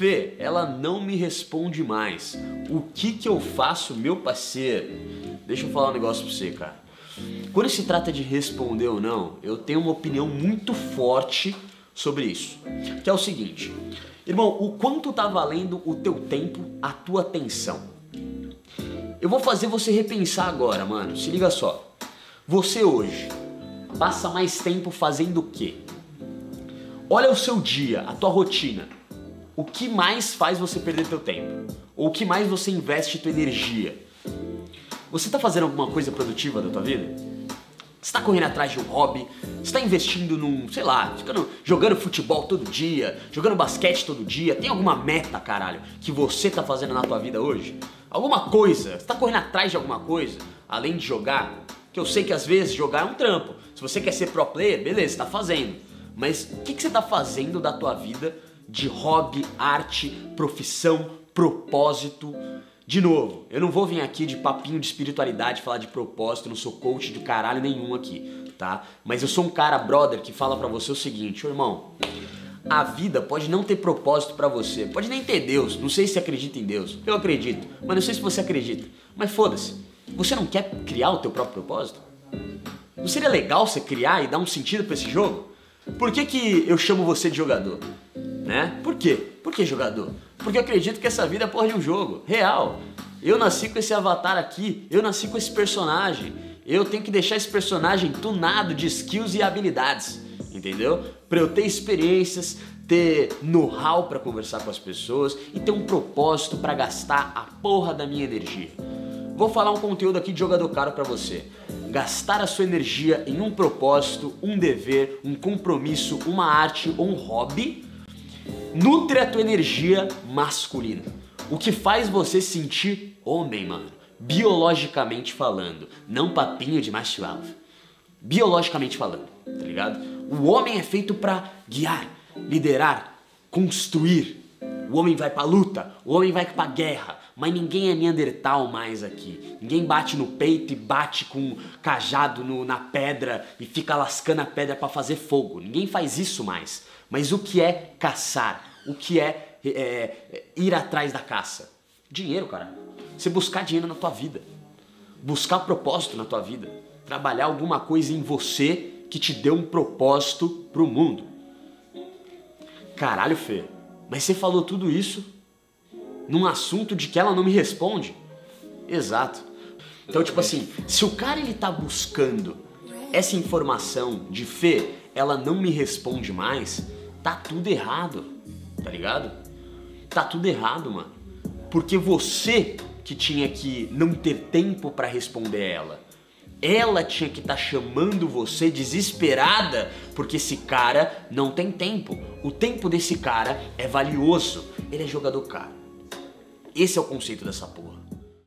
Fê, ela não me responde mais. O que que eu faço, meu parceiro? Deixa eu falar um negócio pra você, cara. Quando se trata de responder ou não, eu tenho uma opinião muito forte sobre isso. Que é o seguinte, irmão, o quanto tá valendo o teu tempo, a tua atenção? Eu vou fazer você repensar agora, mano. Se liga só. Você hoje passa mais tempo fazendo o quê? Olha o seu dia, a tua rotina. O que mais faz você perder teu tempo? Ou o que mais você investe tua energia? Você está fazendo alguma coisa produtiva da tua vida? Você está correndo atrás de um hobby? Você está investindo num, sei lá, ficando, jogando futebol todo dia, jogando basquete todo dia? Tem alguma meta, caralho, que você está fazendo na tua vida hoje? Alguma coisa? Você está correndo atrás de alguma coisa, além de jogar? Que eu sei que às vezes jogar é um trampo. Se você quer ser pro player, beleza, está fazendo. Mas o que, que você está fazendo da tua vida de hobby, arte, profissão, propósito? De novo, eu não vou vir aqui de papinho de espiritualidade falar de propósito, não sou coach de caralho nenhum aqui, tá? Mas eu sou um cara brother que fala para você o seguinte, irmão, a vida pode não ter propósito para você, pode nem ter Deus, não sei se acredita em Deus, eu acredito, mas não sei se você acredita. Mas foda-se, você não quer criar o teu próprio propósito? Não seria legal você criar e dar um sentido para esse jogo? Por que, que eu chamo você de jogador? Né? Por quê? Por que jogador? Porque eu acredito que essa vida é porra de um jogo, real. Eu nasci com esse avatar aqui, eu nasci com esse personagem. Eu tenho que deixar esse personagem tunado de skills e habilidades, entendeu? Para eu ter experiências, ter know-how para conversar com as pessoas e ter um propósito para gastar a porra da minha energia. Vou falar um conteúdo aqui de jogador caro para você. Gastar a sua energia em um propósito, um dever, um compromisso, uma arte ou um hobby nutre a tua energia masculina. O que faz você sentir homem, mano. Biologicamente falando, não papinho de macho alfa. Biologicamente falando, tá ligado? O homem é feito para guiar, liderar, construir. O homem vai pra luta, o homem vai pra guerra, mas ninguém é Neandertal mais aqui. Ninguém bate no peito e bate com cajado no, na pedra e fica lascando a pedra para fazer fogo. Ninguém faz isso mais. Mas o que é caçar? O que é, é, é ir atrás da caça? Dinheiro, cara. Você buscar dinheiro na tua vida. Buscar propósito na tua vida. Trabalhar alguma coisa em você que te dê um propósito pro mundo. Caralho, Fê, mas você falou tudo isso num assunto de que ela não me responde? Exato. Então, tipo assim, se o cara ele tá buscando essa informação de Fê, ela não me responde mais, tá tudo errado, tá ligado? Tá tudo errado, mano. Porque você que tinha que não ter tempo para responder ela. Ela tinha que estar tá chamando você desesperada porque esse cara não tem tempo. O tempo desse cara é valioso. Ele é jogador caro. Esse é o conceito dessa porra.